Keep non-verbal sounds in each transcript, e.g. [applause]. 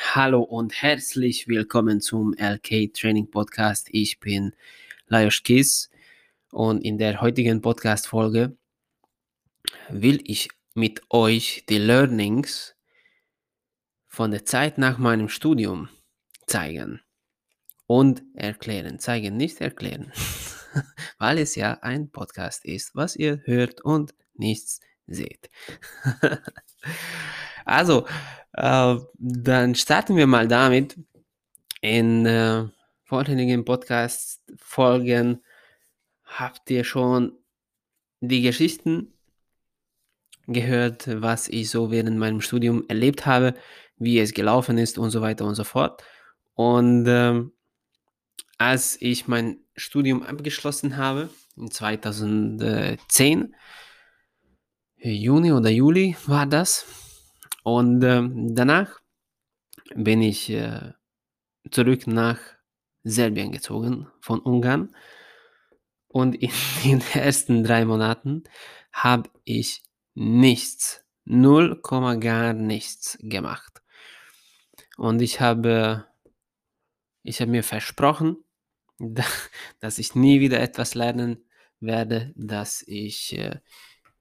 Hallo und herzlich willkommen zum LK Training Podcast. Ich bin Lajos Kiss und in der heutigen Podcast-Folge will ich mit euch die Learnings von der Zeit nach meinem Studium zeigen und erklären. Zeigen, nicht erklären, [laughs] weil es ja ein Podcast ist, was ihr hört und nichts seht. [laughs] also, äh, dann starten wir mal damit. In äh, vorherigen Podcast-Folgen habt ihr schon die Geschichten gehört, was ich so während meinem Studium erlebt habe, wie es gelaufen ist und so weiter und so fort. Und äh, als ich mein Studium abgeschlossen habe, in 2010, Juni oder Juli war das, und äh, danach bin ich äh, zurück nach Serbien gezogen, von Ungarn. Und in [laughs] den ersten drei Monaten habe ich nichts, 0, gar nichts gemacht. Und ich habe, ich habe mir versprochen, [laughs] dass ich nie wieder etwas lernen werde, dass ich äh,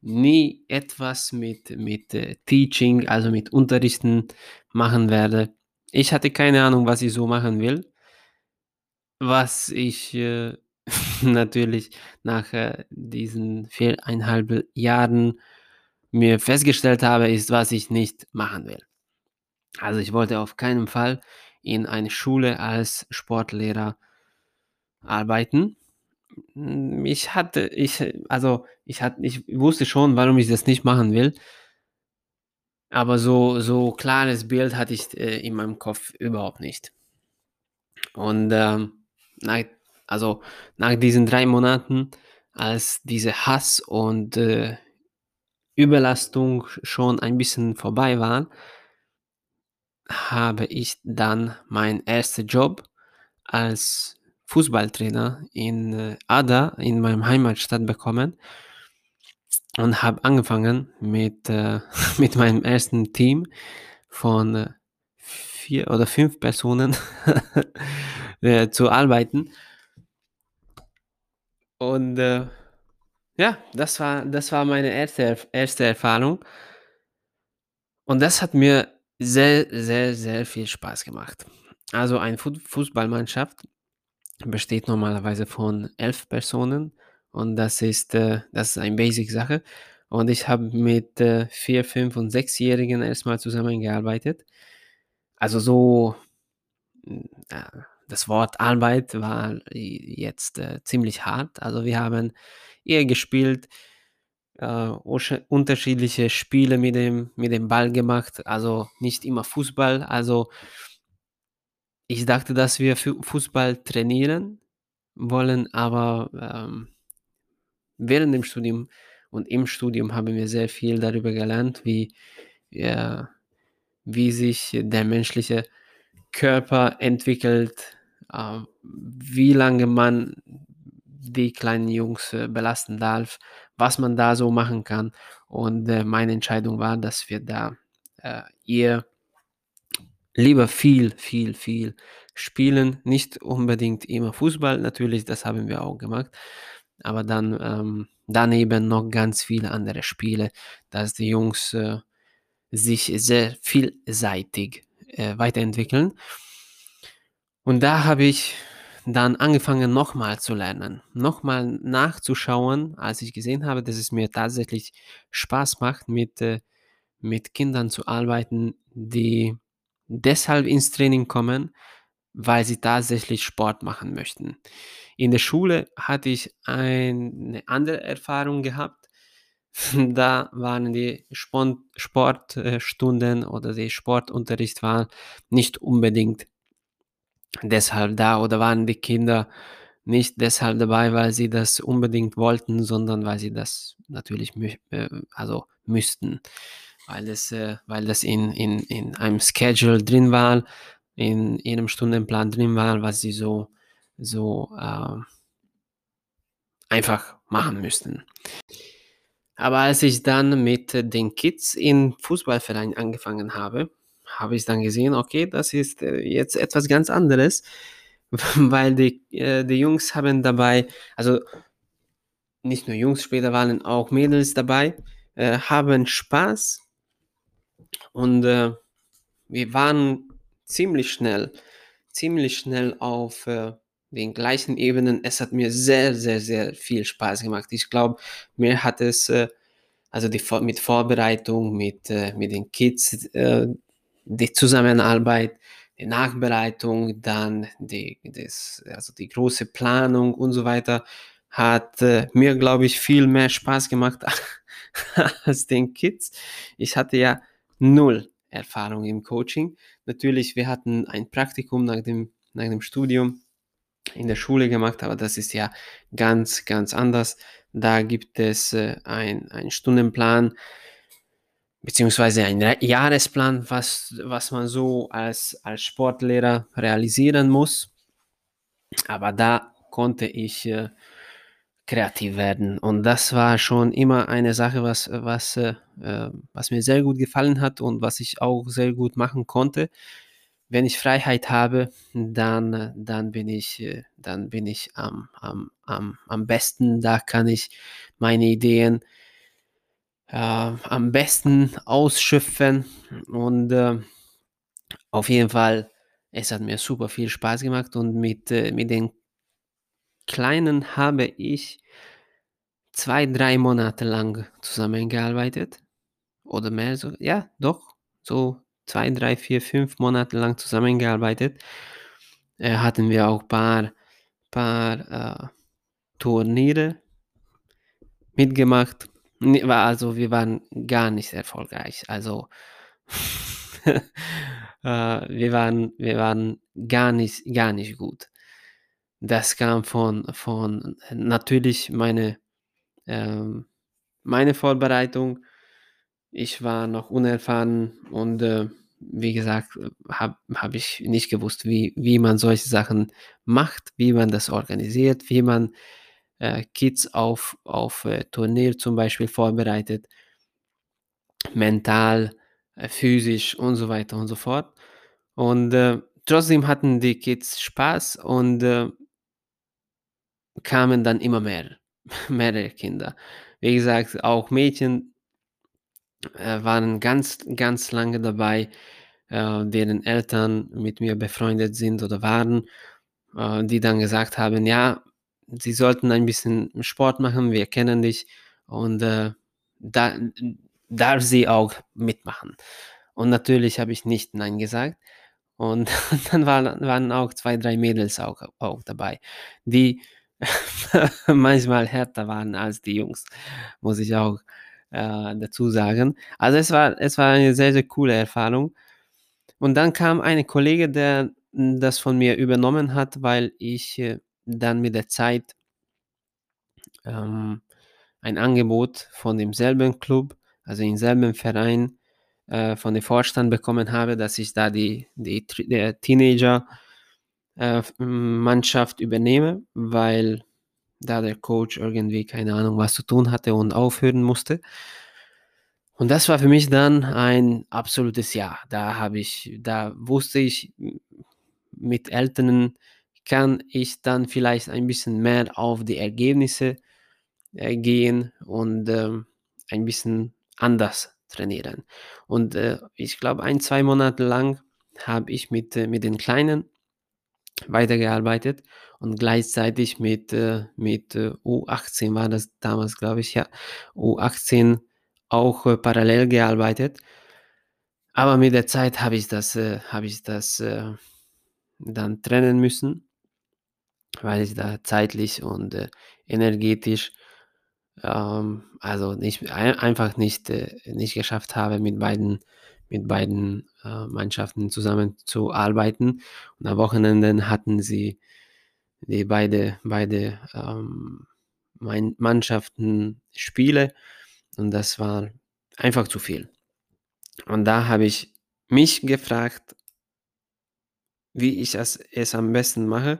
nie etwas mit, mit äh, Teaching, also mit Unterrichten machen werde. Ich hatte keine Ahnung, was ich so machen will. Was ich äh, [laughs] natürlich nach äh, diesen viereinhalb Jahren mir festgestellt habe, ist, was ich nicht machen will. Also ich wollte auf keinen Fall in eine Schule als Sportlehrer arbeiten. Hm, ich hatte, ich, also ich hatte, ich wusste schon, warum ich das nicht machen will. Aber so, so klares Bild hatte ich äh, in meinem Kopf überhaupt nicht. Und ähm, nach, also nach diesen drei Monaten, als diese Hass und äh, Überlastung schon ein bisschen vorbei war, habe ich dann meinen ersten Job als Fußballtrainer in äh, Ada, in meinem Heimatstadt bekommen und habe angefangen mit, äh, [laughs] mit meinem ersten Team von äh, vier oder fünf Personen [laughs] äh, zu arbeiten. Und äh, ja, das war, das war meine erste, erste Erfahrung. Und das hat mir sehr, sehr, sehr viel Spaß gemacht. Also eine Fußballmannschaft besteht normalerweise von elf Personen und das ist, äh, das ist eine Basic-Sache. Und ich habe mit äh, vier, fünf und sechsjährigen erstmal zusammengearbeitet. Also so, äh, das Wort Arbeit war jetzt äh, ziemlich hart. Also wir haben eher gespielt, äh, unterschiedliche Spiele mit dem, mit dem Ball gemacht. Also nicht immer Fußball. Also ich dachte, dass wir Fußball trainieren wollen, aber ähm, während dem Studium und im Studium haben wir sehr viel darüber gelernt, wie, äh, wie sich der menschliche Körper entwickelt, äh, wie lange man die kleinen Jungs äh, belasten darf, was man da so machen kann. Und äh, meine Entscheidung war, dass wir da äh, eher lieber viel, viel, viel spielen. Nicht unbedingt immer Fußball, natürlich, das haben wir auch gemacht. Aber dann ähm, daneben noch ganz viele andere Spiele, dass die Jungs äh, sich sehr vielseitig äh, weiterentwickeln. Und da habe ich dann angefangen, nochmal zu lernen, nochmal nachzuschauen, als ich gesehen habe, dass es mir tatsächlich Spaß macht, mit, äh, mit Kindern zu arbeiten, die deshalb ins Training kommen, weil sie tatsächlich Sport machen möchten. In der Schule hatte ich eine andere Erfahrung gehabt. [laughs] Da waren die Sportstunden oder der Sportunterricht war nicht unbedingt deshalb da oder waren die Kinder nicht deshalb dabei, weil sie das unbedingt wollten, sondern weil sie das natürlich äh, also müssten weil das, äh, weil das in, in, in einem Schedule drin war, in ihrem Stundenplan drin war, was sie so, so äh, einfach machen müssten. Aber als ich dann mit den Kids im Fußballverein angefangen habe, habe ich dann gesehen, okay, das ist äh, jetzt etwas ganz anderes, [laughs] weil die, äh, die Jungs haben dabei, also nicht nur Jungs, später waren auch Mädels dabei, äh, haben Spaß und äh, wir waren ziemlich schnell, ziemlich schnell auf äh, den gleichen Ebenen. Es hat mir sehr, sehr, sehr viel Spaß gemacht. Ich glaube, mir hat es, äh, also die, mit Vorbereitung, mit, äh, mit den Kids, äh, die Zusammenarbeit, die Nachbereitung, dann die, das, also die große Planung und so weiter, hat äh, mir, glaube ich, viel mehr Spaß gemacht [laughs] als den Kids. Ich hatte ja null Erfahrung im Coaching. Natürlich, wir hatten ein Praktikum nach dem, nach dem Studium in der Schule gemacht, aber das ist ja ganz, ganz anders. Da gibt es äh, einen Stundenplan beziehungsweise einen Jahresplan, was, was man so als, als Sportlehrer realisieren muss. Aber da konnte ich äh, kreativ werden. Und das war schon immer eine Sache, was, was, äh, was mir sehr gut gefallen hat und was ich auch sehr gut machen konnte. Wenn ich Freiheit habe, dann, dann bin ich, äh, dann bin ich am, am, am, am besten. Da kann ich meine Ideen äh, am besten ausschöpfen. Und äh, auf jeden Fall, es hat mir super viel Spaß gemacht und mit, äh, mit den Kleinen habe ich zwei, drei Monate lang zusammengearbeitet. Oder mehr so. Ja, doch. So zwei, drei, vier, fünf Monate lang zusammengearbeitet. Äh, hatten wir auch ein paar, paar äh, Turniere mitgemacht. Also wir waren gar nicht erfolgreich. Also [laughs] äh, wir, waren, wir waren gar nicht, gar nicht gut. Das kam von, von natürlich meine, ähm, meine Vorbereitung. Ich war noch unerfahren und äh, wie gesagt, habe hab ich nicht gewusst, wie, wie man solche Sachen macht, wie man das organisiert, wie man äh, Kids auf, auf äh, Turnier zum Beispiel vorbereitet, mental, äh, physisch und so weiter und so fort. Und äh, trotzdem hatten die Kids Spaß und äh, kamen dann immer mehr, [laughs] mehrere Kinder. Wie gesagt, auch Mädchen äh, waren ganz, ganz lange dabei, äh, deren Eltern mit mir befreundet sind oder waren, äh, die dann gesagt haben, ja, sie sollten ein bisschen Sport machen, wir kennen dich und äh, da darf sie auch mitmachen. Und natürlich habe ich nicht Nein gesagt. Und [laughs] dann waren, waren auch zwei, drei Mädels auch, auch dabei, die [laughs] manchmal härter waren als die Jungs, muss ich auch äh, dazu sagen. Also es war, es war eine sehr, sehr coole Erfahrung. Und dann kam ein Kollege, der das von mir übernommen hat, weil ich äh, dann mit der Zeit ähm, ein Angebot von demselben Club, also im selben Verein, äh, von dem Vorstand bekommen habe, dass ich da die, die, die Teenager äh, Mannschaft übernehme, weil da der Coach irgendwie keine Ahnung was zu tun hatte und aufhören musste. Und das war für mich dann ein absolutes Ja. Da habe ich, da wusste ich, mit Eltern kann ich dann vielleicht ein bisschen mehr auf die Ergebnisse äh, gehen und äh, ein bisschen anders trainieren. Und äh, ich glaube, ein, zwei Monate lang habe ich mit, äh, mit den Kleinen weitergearbeitet und gleichzeitig mit, äh, mit äh, U18 war das damals, glaube ich, ja, U18 auch äh, parallel gearbeitet. Aber mit der Zeit habe ich das, äh, habe ich das äh, dann trennen müssen, weil ich da zeitlich und äh, energetisch ähm, also nicht, ein, einfach nicht, nicht geschafft habe, mit beiden mit beiden äh, Mannschaften zusammenzuarbeiten. Und am Wochenenden hatten sie die beide, beide ähm, Mannschaften Spiele und das war einfach zu viel. Und da habe ich mich gefragt, wie ich es, es am besten mache.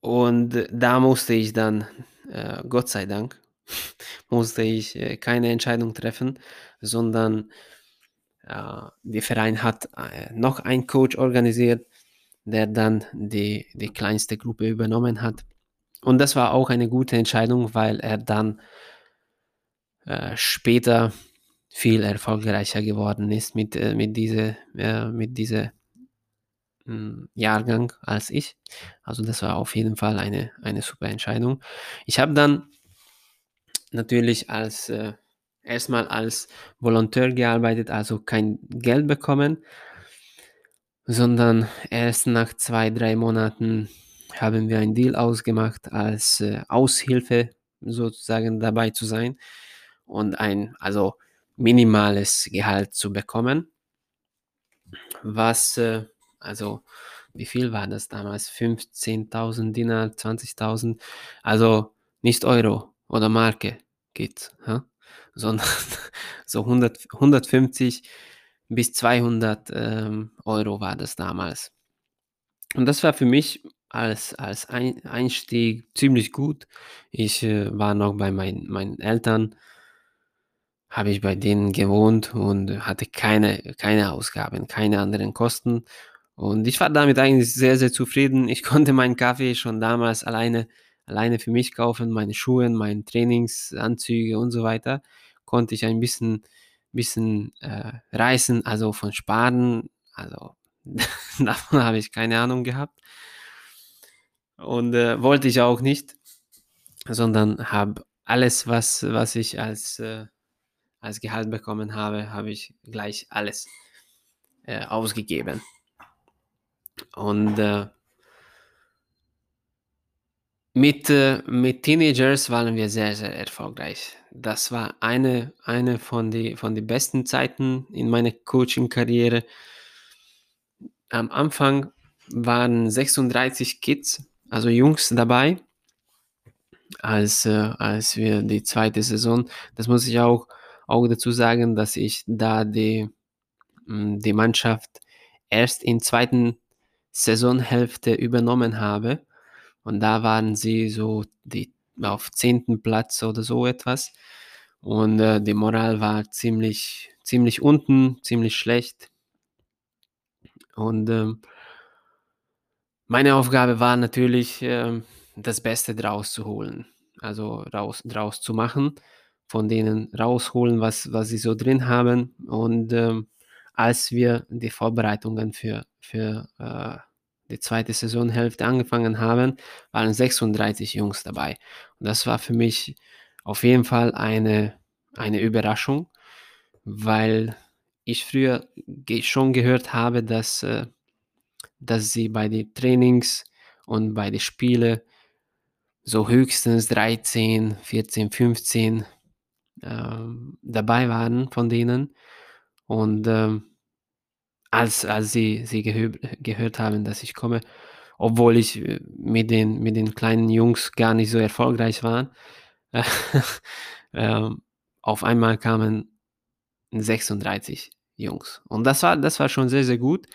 Und da musste ich dann, äh, Gott sei Dank, musste ich äh, keine Entscheidung treffen, sondern äh, der Verein hat äh, noch einen Coach organisiert, der dann die, die kleinste Gruppe übernommen hat. Und das war auch eine gute Entscheidung, weil er dann äh, später viel erfolgreicher geworden ist mit, äh, mit diesem äh, mit diese, hm, Jahrgang als ich. Also das war auf jeden Fall eine, eine super Entscheidung. Ich habe dann natürlich als äh, erstmal als Volontär gearbeitet, also kein Geld bekommen, sondern erst nach zwei, drei Monaten haben wir einen Deal ausgemacht, als äh, Aushilfe sozusagen dabei zu sein und ein also minimales Gehalt zu bekommen, was äh, also wie viel war das damals? 15.000 Dinar, 20.000, also nicht Euro oder Marke geht, ja? sondern [laughs] so 100, 150 bis 200 ähm, Euro war das damals. Und das war für mich als, als Ein Einstieg ziemlich gut. Ich äh, war noch bei mein, meinen Eltern, habe ich bei denen gewohnt und hatte keine, keine Ausgaben, keine anderen Kosten. Und ich war damit eigentlich sehr, sehr zufrieden. Ich [laughs] konnte meinen Kaffee schon damals alleine, alleine für mich kaufen, meine Schuhe, meine Trainingsanzüge und so weiter. Konnte ich ein bisschen, bisschen äh, reißen, also von Sparen. Also [laughs] davon habe ich keine Ahnung gehabt. Und äh, wollte ich auch nicht, sondern habe alles, was, was ich als, äh, als Gehalt bekommen habe, habe ich gleich alles äh, ausgegeben. Und äh, mit, äh, mit Teenagers waren wir sehr, sehr erfolgreich. Das war eine, eine von den von die besten Zeiten in meiner Coaching-Karriere. Am Anfang waren 36 Kids, also Jungs dabei, als, äh, als wir die zweite Saison, das muss ich auch, auch dazu sagen, dass ich da die, hm, die Mannschaft erst in zweiten Saisonhälfte übernommen habe. Und da waren sie so die, auf zehnten Platz oder so etwas. Und äh, die Moral war ziemlich, ziemlich unten, ziemlich schlecht. Und ähm, meine Aufgabe war natürlich, ähm, das Beste draus zu holen. Also raus, draus zu machen, von denen rausholen, was, was sie so drin haben. Und ähm, als wir die Vorbereitungen für, für äh, die zweite Saisonhälfte angefangen haben, waren 36 Jungs dabei. Und das war für mich auf jeden Fall eine, eine Überraschung, weil ich früher schon gehört habe, dass, äh, dass sie bei den Trainings und bei den Spielen so höchstens 13, 14, 15 ähm, dabei waren von denen. Und ähm, als, als sie, sie gehör, gehört haben, dass ich komme, obwohl ich äh, mit den, mit den kleinen Jungs gar nicht so erfolgreich war, [laughs] äh, auf einmal kamen 36 Jungs. Und das war, das war schon sehr, sehr gut.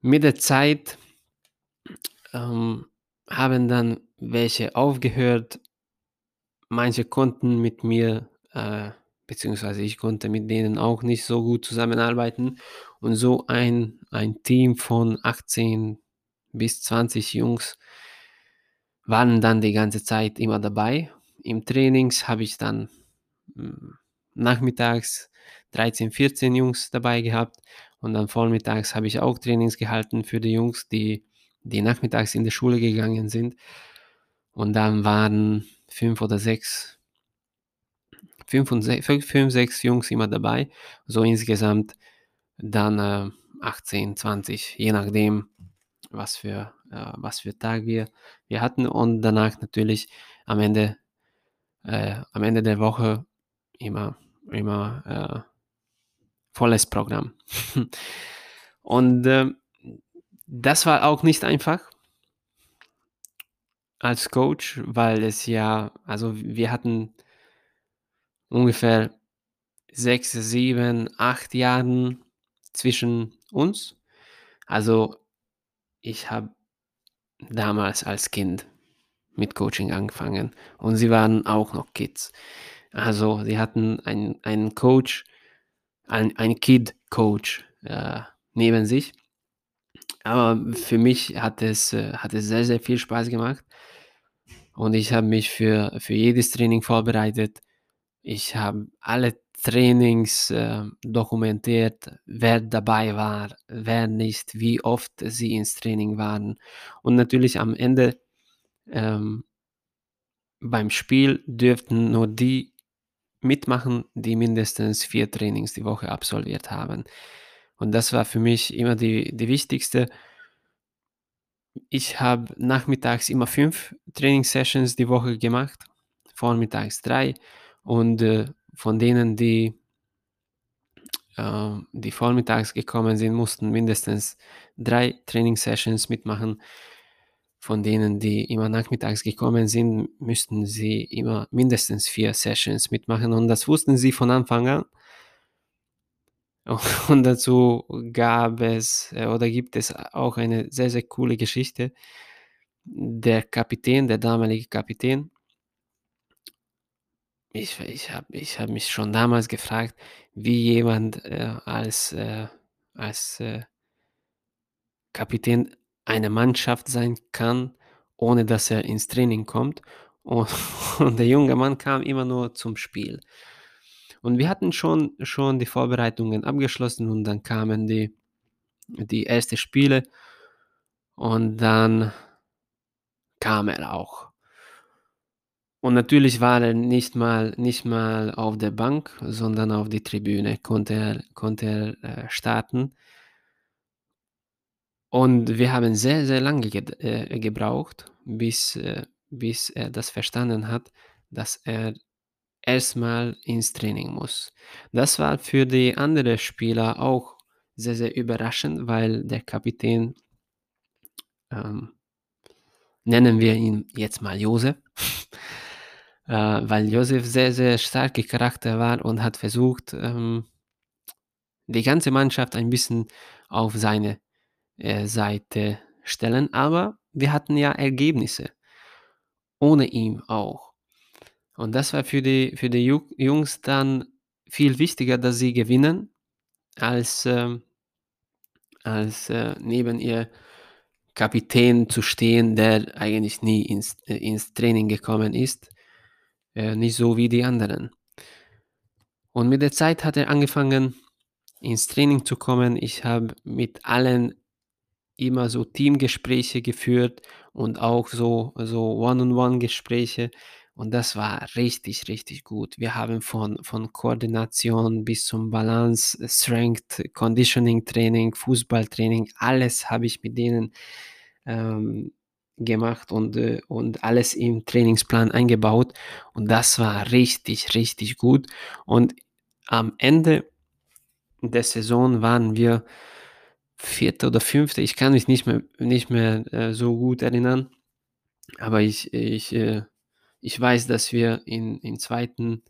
Mit der Zeit ähm, haben dann welche aufgehört. Manche konnten mit mir, äh, beziehungsweise ich konnte mit denen auch nicht so gut zusammenarbeiten. Und so ein, ein Team von 18 bis 20 Jungs waren dann die ganze Zeit immer dabei. Im Trainings habe ich dann hm, nachmittags 13, 14 Jungs dabei gehabt und dann vormittags habe ich auch Trainings gehalten für die Jungs, die, die nachmittags in die Schule gegangen sind. Und dann waren fünf oder sechs, fünf, und fünf, fünf sechs Jungs immer dabei. So insgesamt dann äh, 18, 20, je nachdem, was für, äh, was für Tag wir, wir hatten. Und danach natürlich am Ende, äh, am Ende der Woche immer, immer äh, volles Programm. [laughs] Und äh, das war auch nicht einfach als Coach, weil es ja, also wir hatten ungefähr sechs, sieben, acht Jahren zwischen uns. Also ich habe damals als Kind mit Coaching angefangen und sie waren auch noch Kids. Also sie hatten einen, einen Coach, ein ein Kid-Coach, äh, neben sich. Aber für mich hat es äh, hat es sehr, sehr viel Spaß gemacht. Und ich habe mich für für jedes Training vorbereitet. Ich habe alle Trainings, äh, dokumentiert, wer dabei war, wer nicht, wie oft sie ins Training waren. Und natürlich am Ende, ähm beim Spiel dürften nur die mitmachen, die mindestens 4 Trainings die Woche absolviert haben. Und das war für mich immer die die wichtigste ich habe nachmittags immer 5 Trainingssessions die Woche gemacht, vormittags 3 und, äh, von denen, die äh, die vormittags gekommen sind, mussten mindestens 3 Trainingssessions mitmachen. Von denen, die immer nachmittags gekommen sind, müssten sie immer mindestens 4 Sessions mitmachen und das wussten sie von Anfang an. [laughs] Und dazu gab es, äh, oder gibt es auch eine sehr, sehr coole Geschichte. Der Kapitän, der damalige Kapitän ich ich habe ich habe mich schon damals gefragt, wie jemand, äh, als, äh als, äh Kapitän einer Mannschaft sein kann, ohne dass er ins Training kommt. U [laughs] und der junge Mann kam immer nur zum Spiel. Und wir hatten schon schon die Vorbereitungen abgeschlossen und dann kamen die die erste Spiele und dann kam er auch. Und natürlich war er nicht mal nicht mal auf der Bank, sondern auf die Tribüne konnte er konnte er, äh, starten. Und wir haben sehr, sehr lange ged äh, gebraucht, bis äh, bis er das verstanden hat, dass er erst mal ins Training muss. Das war für die andere Spieler auch sehr, sehr überraschend, weil der Kapitän ähm, nennen wir ihn jetzt mal Josef, [laughs] äh, weil Josef sehr, sehr starke Charakter war und hat versucht, ähm, die ganze Mannschaft ein bisschen auf seine, äh, Seite stellen, aber wir hatten ja Ergebnisse. Ohne ihn auch. Und das war für die für die Ju Jungs dann viel wichtiger, dass sie gewinnen, als, ähm als, äh, neben ihr Kapitän zu stehen, der eigentlich nie ins äh, ins Training gekommen ist, äh, nicht so wie die anderen. Und mit der Zeit hat er angefangen, ins Training zu kommen. Ich habe mit allen immer so Teamgespräche geführt und auch so so One-on-One-Gespräche und das war richtig, richtig gut. Wir haben von von Koordination bis zum Balance, Strength, Conditioning Training, Fußballtraining, alles habe ich mit denen, ähm, gemacht und, äh und alles im Trainingsplan eingebaut und das war richtig, richtig gut. Und am Ende der Saison waren wir 4. oder 5., ich kann mich nicht mehr nicht mehr, äh, so gut erinnern, aber ich ich, äh ich weiß, dass wir in in 2.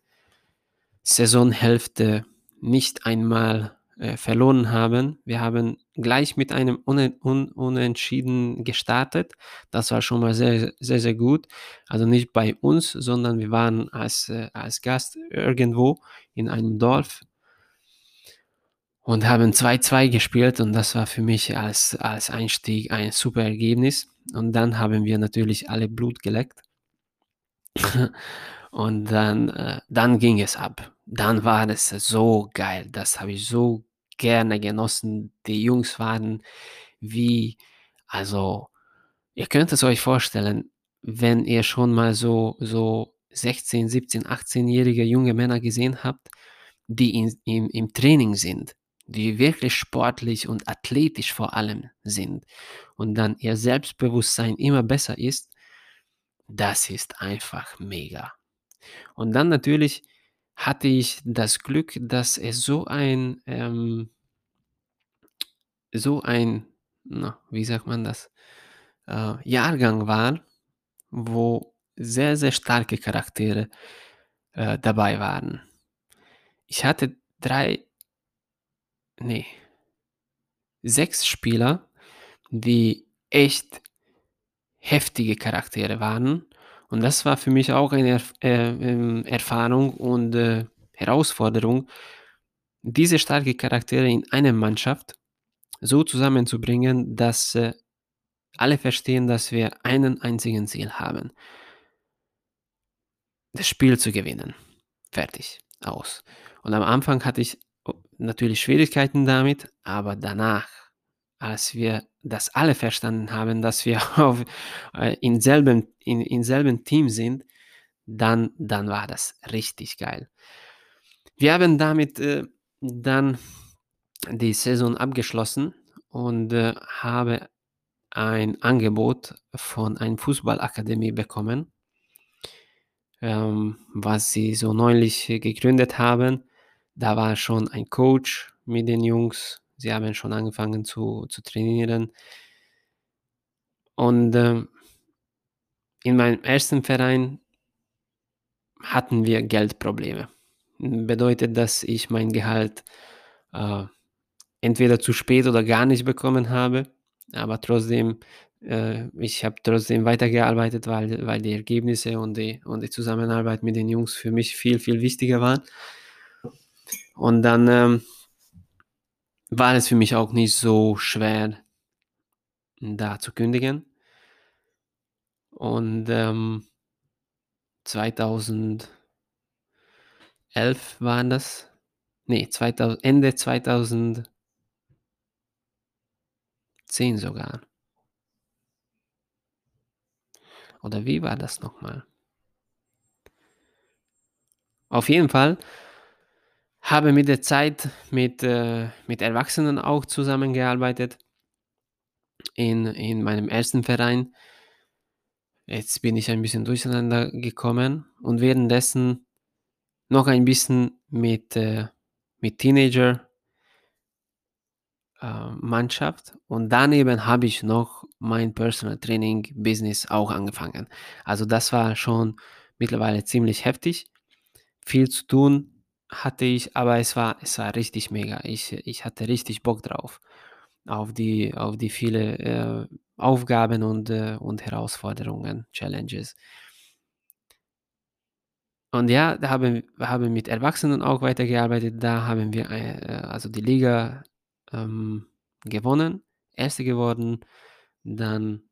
Saisonhälfte nicht einmal, äh, verloren haben. Wir haben gleich mit einem Unen Un Unentschieden gestartet. Das war schon mal sehr, sehr, sehr gut. Also nicht bei uns, sondern wir waren als äh, als Gast irgendwo in einem Dorf und haben 2:2 gespielt und das war für mich als als Einstieg ein super Ergebnis. Und dann haben wir natürlich alle Blut geleckt. [laughs] Und dann äh, dann ging es ab. Dann war es so geil. Das habe ich so gerne genossen. Die Jungs waren wie also, ihr könnt es euch vorstellen, wenn ihr schon mal so so 16, 17, 18-jährige junge Männer gesehen habt, die in im im Training sind, die wirklich sportlich und athletisch vor allem sind und dann ihr Selbstbewusstsein immer besser ist, das ist einfach mega. Und dann natürlich hatte ich das Glück, dass es so ein, ähm so ein, na, wie sagt man das, äh, Jahrgang war, wo sehr, sehr starke Charaktere, äh, dabei waren. Ich hatte 3 ne 6 Spieler, die echt heftige Charaktere waren und das war für mich auch eine äh, ähm, Erfahrung und, äh, Herausforderung diese starke Charaktere in eine Mannschaft so zusammenzubringen, dass äh, alle verstehen, dass wir einen einzigen Ziel haben. Das Spiel zu gewinnen. Fertig. Aus. Und am Anfang hatte ich oh, natürlich Schwierigkeiten damit, aber danach, als wir das alle verstanden haben, dass wir [laughs] auf, äh, in, selben, in, in selben Team sind, dann, dann war das richtig geil. Wir haben damit äh, dann die Saison abgeschlossen und äh, habe ein Angebot von einer Fußballakademie bekommen, ähm, was sie so neulich gegründet haben. Da war schon ein Coach mit den Jungs. Sie haben schon angefangen zu, zu trainieren. Und äh, in meinem ersten Verein hatten wir Geldprobleme. Bedeutet, dass ich mein Gehalt äh, entweder zu spät oder gar nicht bekommen habe, aber trotzdem, äh, ich habe trotzdem weitergearbeitet, weil, weil die Ergebnisse und die, und die Zusammenarbeit mit den Jungs für mich viel, viel wichtiger waren. Und dann ähm, war es für mich auch nicht so schwer, da zu kündigen. Und ähm, 2011 waren das. Nee, 2000, Ende 2010 sogar. Oder wie war das nochmal? Auf jeden Fall habe mit der Zeit mit, äh, mit Erwachsenen auch zusammengearbeitet in, in meinem ersten Verein. Jetzt bin ich ein bisschen durcheinander gekommen und währenddessen noch ein bisschen mit, äh, mit Teenager äh, Mannschaft und daneben habe ich noch mein Personal Training Business auch angefangen. Also das war schon mittlerweile ziemlich heftig. Viel zu tun hatte ich, aber es war, es war richtig mega. Ich, ich hatte richtig Bock drauf. Auf die, auf die viele äh, Aufgaben und, äh, und Herausforderungen, Challenges. Und ja, da haben wir haben mit Erwachsenen auch weitergearbeitet. Da haben wir äh, also die Liga ähm, gewonnen, Erste geworden, dann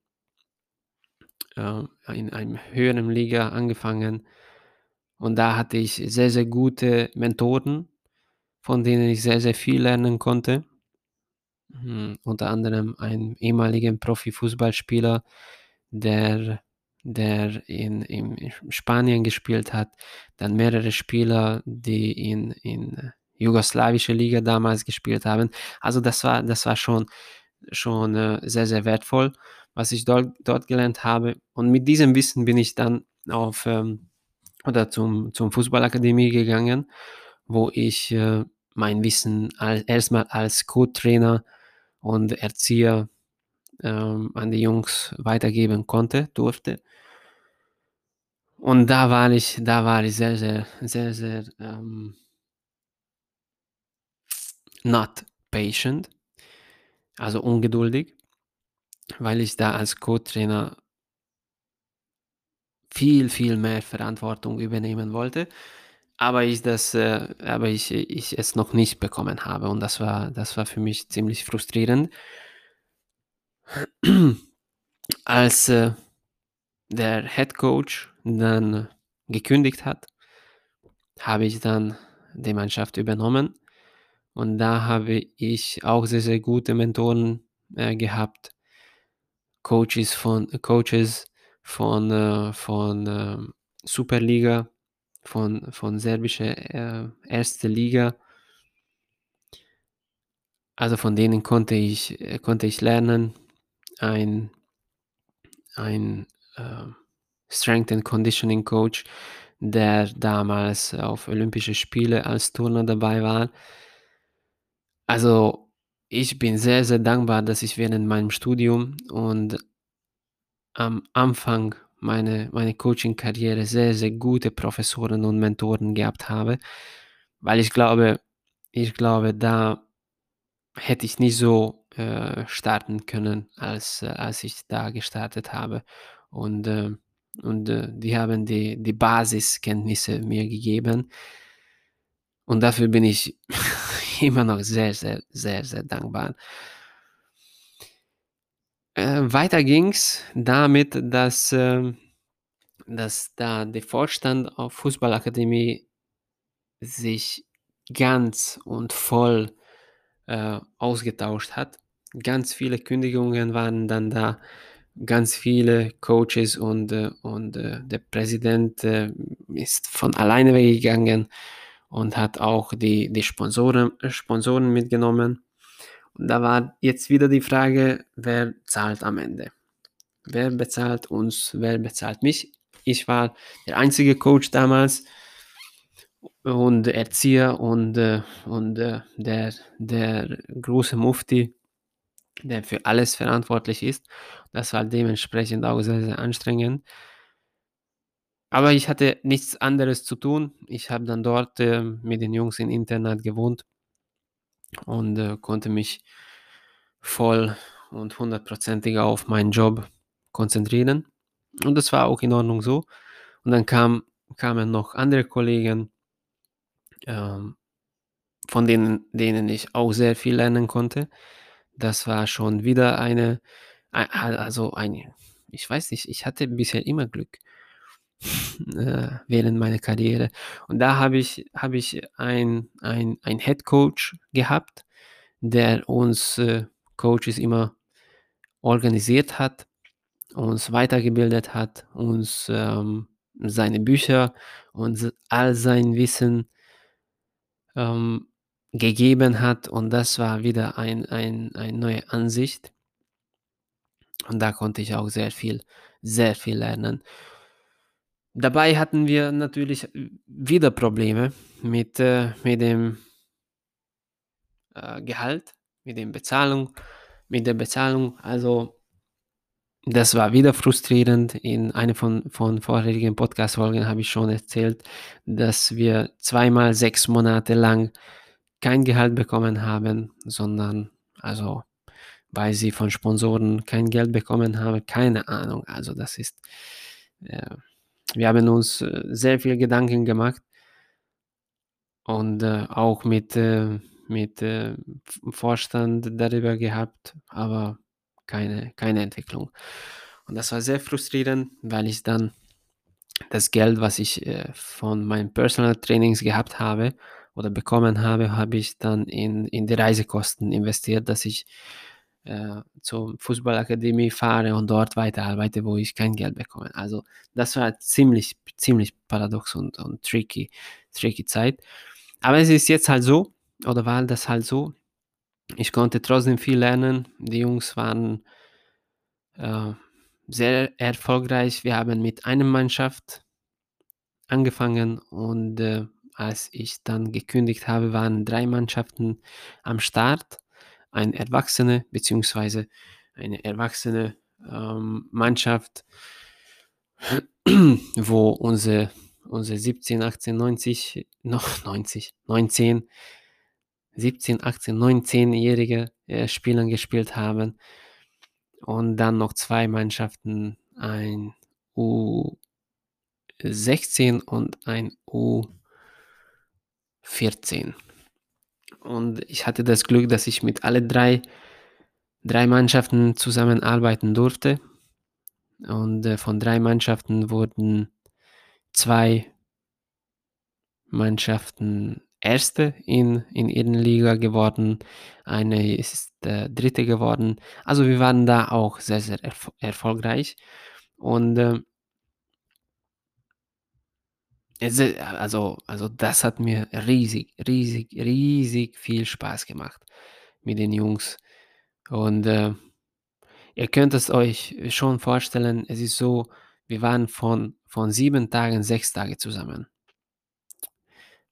äh, in einem höheren Liga angefangen. Und da hatte ich sehr, sehr gute Mentoren, von denen ich sehr, sehr viel lernen konnte. Mhm, unter anderem einen ehemaligen Profifußballspieler, der, der in, in Spanien gespielt hat, dann mehrere Spieler, die in, in jugoslawische Liga damals gespielt haben. Also das war, das war schon, schon äh, sehr, sehr wertvoll, was ich dort, dort gelernt habe. Und mit diesem Wissen bin ich dann auf ähm, oder zum, zum Fußballakademie gegangen, wo ich äh, mein Wissen als, erstmal als Co-Trainer und Erzieher ähm, an die Jungs weitergeben konnte, durfte. Und da war ich, da war ich sehr, sehr, sehr, sehr ähm, not patient, also ungeduldig, weil ich da als Co-Trainer viel, viel mehr Verantwortung übernehmen wollte, aber ich das, äh, aber ich, ich es noch nicht bekommen habe. Und das war, das war für mich ziemlich frustrierend. [clears throat] Als äh, der Head Coach dann gekündigt hat, habe ich dann die Mannschaft übernommen. Und da habe ich auch sehr, sehr gute Mentoren äh, gehabt, Coaches von, Coaches von, äh, von äh, Superliga, von, von serbischer äh, erste Liga. Also von denen konnte ich, äh, konnte ich lernen. Ein, ein äh, Strength and Conditioning Coach, der damals auf Olympische Spiele als Turner dabei war also, ich bin sehr, sehr dankbar, dass ich während meinem Studium und am Anfang meine meine Coaching-Karriere sehr, sehr gute Professoren und Mentoren gehabt habe, weil ich glaube ich glaube, da hätte ich nicht so, äh, starten können, als äh, als ich da gestartet habe. Und, äh und, äh, die haben die die Basiskenntnisse mir gegeben. Und dafür bin ich [laughs] immer noch sehr, sehr, sehr, sehr dankbar. Äh, weiter ging's damit, dass, äh, dass da der Vorstand auf Fußballakademie sich ganz und voll äh, ausgetauscht hat. Ganz viele Kündigungen waren dann da, ganz viele Coaches und, äh, und äh, der Präsident äh, ist von alleine weggegangen und hat auch die, die Sponsoren, Sponsoren mitgenommen. Da war jetzt wieder die Frage, wer zahlt am Ende? Wer bezahlt uns? Wer bezahlt mich? Ich war der einzige Coach damals und Erzieher und, äh, und äh, der, der große Mufti, der für alles verantwortlich ist. Das war dementsprechend auch sehr, sehr anstrengend. Aber ich hatte nichts anderes zu tun. Ich habe dann dort äh, mit den Jungs im Internat gewohnt und äh, konnte mich voll und hundertprozentig auf meinen Job konzentrieren. Und das war auch in Ordnung so. Und dann kam, kamen noch andere Kollegen, ähm, von denen, denen ich auch sehr viel lernen konnte. Das war schon wieder eine, also ein, ich weiß nicht, ich hatte bisher immer Glück äh, während meiner Karriere. Und da habe ich, hab ich ein, ein, ein Head Coach gehabt, der uns äh, Coaches immer organisiert hat, uns weitergebildet hat, uns ähm, seine Bücher und all sein Wissen ähm, gegeben hat. Und das war wieder ein, ein, eine neue Ansicht. Und da konnte ich auch sehr viel, sehr viel lernen. Dabei hatten wir natürlich wieder Probleme mit, äh, mit dem äh, Gehalt, mit der Bezahlung, mit der Bezahlung. Also das war wieder frustrierend. In einer von, von vorherigen Podcast-Folgen habe ich schon erzählt, dass wir zweimal sechs Monate lang kein Gehalt bekommen haben, sondern also weil sie von Sponsoren kein Geld bekommen haben, keine Ahnung. Also das ist, äh, wir haben uns äh, sehr viel Gedanken gemacht und äh, auch mit, äh, mit äh, Vorstand darüber gehabt, aber keine, keine Entwicklung. Und das war sehr frustrierend, weil ich dann das Geld, was ich äh, von meinen Personal Trainings gehabt habe oder bekommen habe, habe ich dann in, in die Reisekosten investiert, dass ich äh, zur Fußballakademie fahre und dort weiterarbeite, wo ich kein Geld bekomme. Also das war ziemlich, ziemlich paradox und, und tricky, tricky Zeit. Aber es ist jetzt halt so, oder war das halt so, ich konnte trotzdem viel lernen. Die Jungs waren äh, sehr erfolgreich. Wir haben mit einer Mannschaft angefangen und äh, als ich dann gekündigt habe, waren drei Mannschaften am Start. Ein Erwachsene bzw. eine erwachsene ähm, Mannschaft, [clears throat] wo unsere, unsere 17, 18, 90, noch 90, 19 17, 18, 19-jährige äh, Spieler gespielt haben. Und dann noch zwei Mannschaften, ein U16 und ein U14. Und ich hatte das Glück, dass ich mit alle drei, drei Mannschaften zusammenarbeiten durfte. Und äh, von drei Mannschaften wurden zwei Mannschaften Erste in, in ihren Liga geworden, eine ist äh, Dritte geworden. Also wir waren da auch sehr, sehr erf erfolgreich. Und äh, also, also das hat mir riesig, riesig, riesig viel Spaß gemacht mit den Jungs. Und äh, ihr könnt es euch schon vorstellen, es ist so, wir waren von, von sieben Tagen sechs Tage zusammen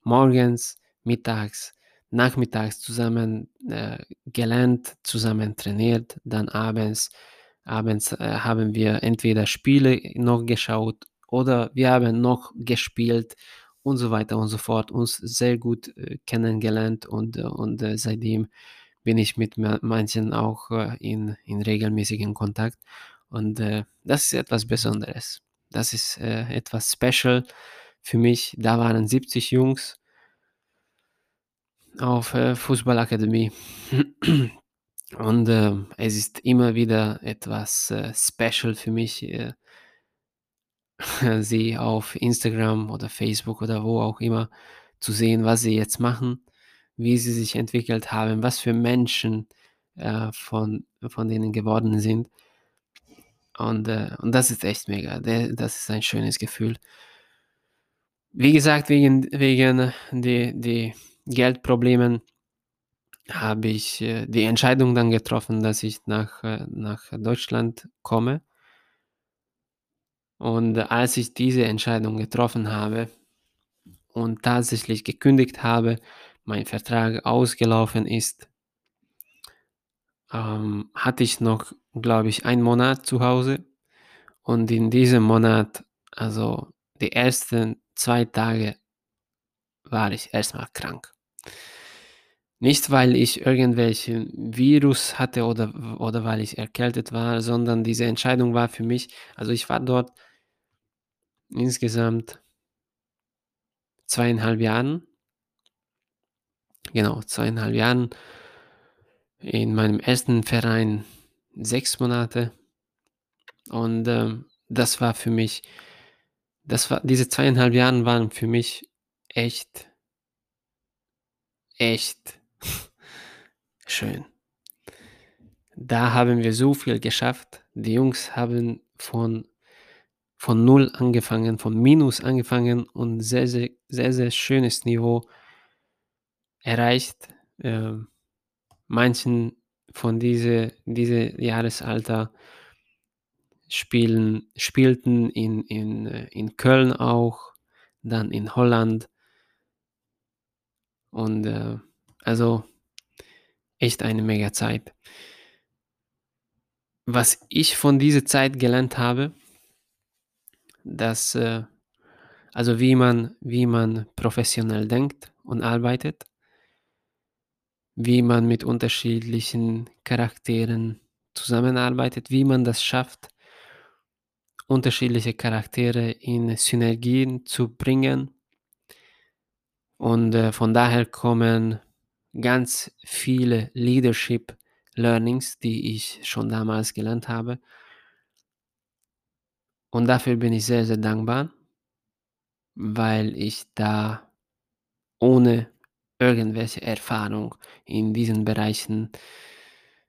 morgens, mittags, nachmittags zusammen äh, gelernt, zusammen trainiert, dann abends, abends äh, haben wir entweder Spiele noch geschaut oder wir haben noch gespielt und so weiter und so fort, uns sehr gut äh, kennengelernt und, und äh, seitdem bin ich mit manchen auch äh, in, in regelmäßigen Kontakt und äh, das ist etwas Besonderes. Das ist etwas Special für mich. Da waren 70 Jungs auf, äh, Fußballakademie. Und, es ist immer wieder etwas, äh, special für mich, äh [laughs] sie auf Instagram oder Facebook oder wo auch immer zu sehen, was sie jetzt machen, wie sie sich entwickelt haben, was für Menschen, äh, von von denen geworden sind. Und, äh und das ist echt mega. Das ist ein schönes Gefühl. Wie gesagt, wegen wegen die die Geldproblemen habe ich, äh, die Entscheidung dann getroffen, dass ich nach äh, nach Deutschland komme. Und als ich diese Entscheidung getroffen habe und tatsächlich gekündigt habe, mein Vertrag ausgelaufen ist ähm, hatte ich noch, glaube ich, 1 Monat zu Hause. Und in diesem Monat, also die ersten 2 Tage war ich erst mal krank. Nicht, weil ich irgendwelchen Virus hatte oder oder weil ich erkältet war, sondern diese Entscheidung war für mich also, ich war dort insgesamt 2,5 Jahren. Genau, 2,5 Jahren. In meinem ersten Verein 6 Monate. Und, ähm, das war für mich das war diese 2,5 Jahren waren für mich echt echt schön. Da haben wir so viel geschafft. Die Jungs haben von von 0 angefangen, von Minus angefangen und sehr, sehr sehr, sehr schönes Niveau erreicht. Ähm, manchen von diese diese Jahresalter spielen spielten in in, äh in Köln auch, dann in Holland. Und, äh, also echt eine mega Zeit. Was ich von dieser Zeit gelernt habe dass, äh also, wie man wie man professionell denkt und arbeitet wie man mit unterschiedlichen Charakteren zusammenarbeitet, wie man das schafft unterschiedliche Charaktere in Synergien zu bringen. Und, äh, von daher kommen ganz viele Leadership Learnings, die ich schon damals gelernt habe. Und dafür bin ich sehr, sehr dankbar weil ich da ohne irgendwelche Erfahrung in diesen Bereichen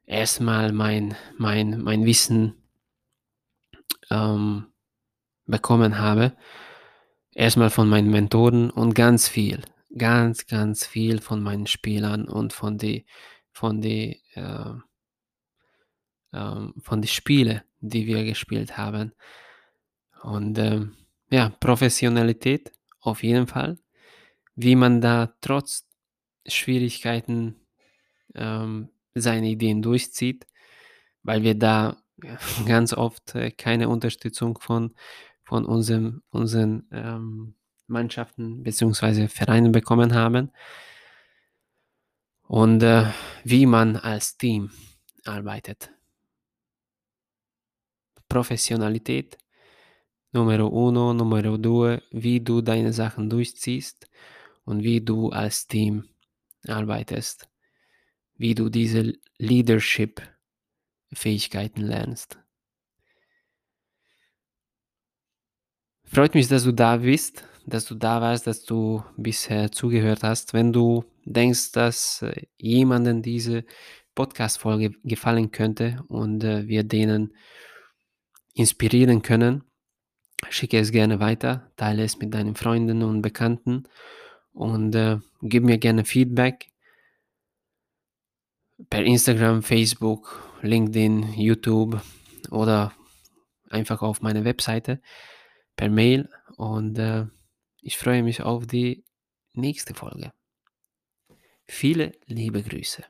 erst mal mein mein mein Wissen ähm, bekommen habe. Erst mal von meinen Mentoren und ganz viel, ganz, ganz viel von meinen Spielern und von die von die, äh ähm, von die Spiele, die wir gespielt haben. Und, ähm, ja, Professionalität auf jeden Fall. Wie man da trotz Schwierigkeiten, ähm, seine Ideen durchzieht, weil wir da [laughs] ganz oft, äh, keine Unterstützung von von unserem unseren, ähm, Mannschaften beziehungsweise Vereinen bekommen haben. Und, äh, wie man als Team arbeitet. Professionalität Numero uno, numero due, wie du deine Sachen durchziehst und wie du als Team arbeitest. Wie du diese Leadership-Fähigkeiten lernst. Freut mich, dass du da bist, dass du da warst, dass du bisher zugehört hast. Wenn du denkst, dass, äh, jemandem diese Podcast-Folge gefallen könnte und, äh, wir denen inspirieren können, schicke es gerne weiter, teile es mit deinen Freunden und Bekannten und, äh, gib mir gerne Feedback. Per Instagram, Facebook, LinkedIn, YouTube oder einfach auf meine Webseite per Mail und, äh, ich freue mich auf die nächste Folge. Viele liebe Grüße.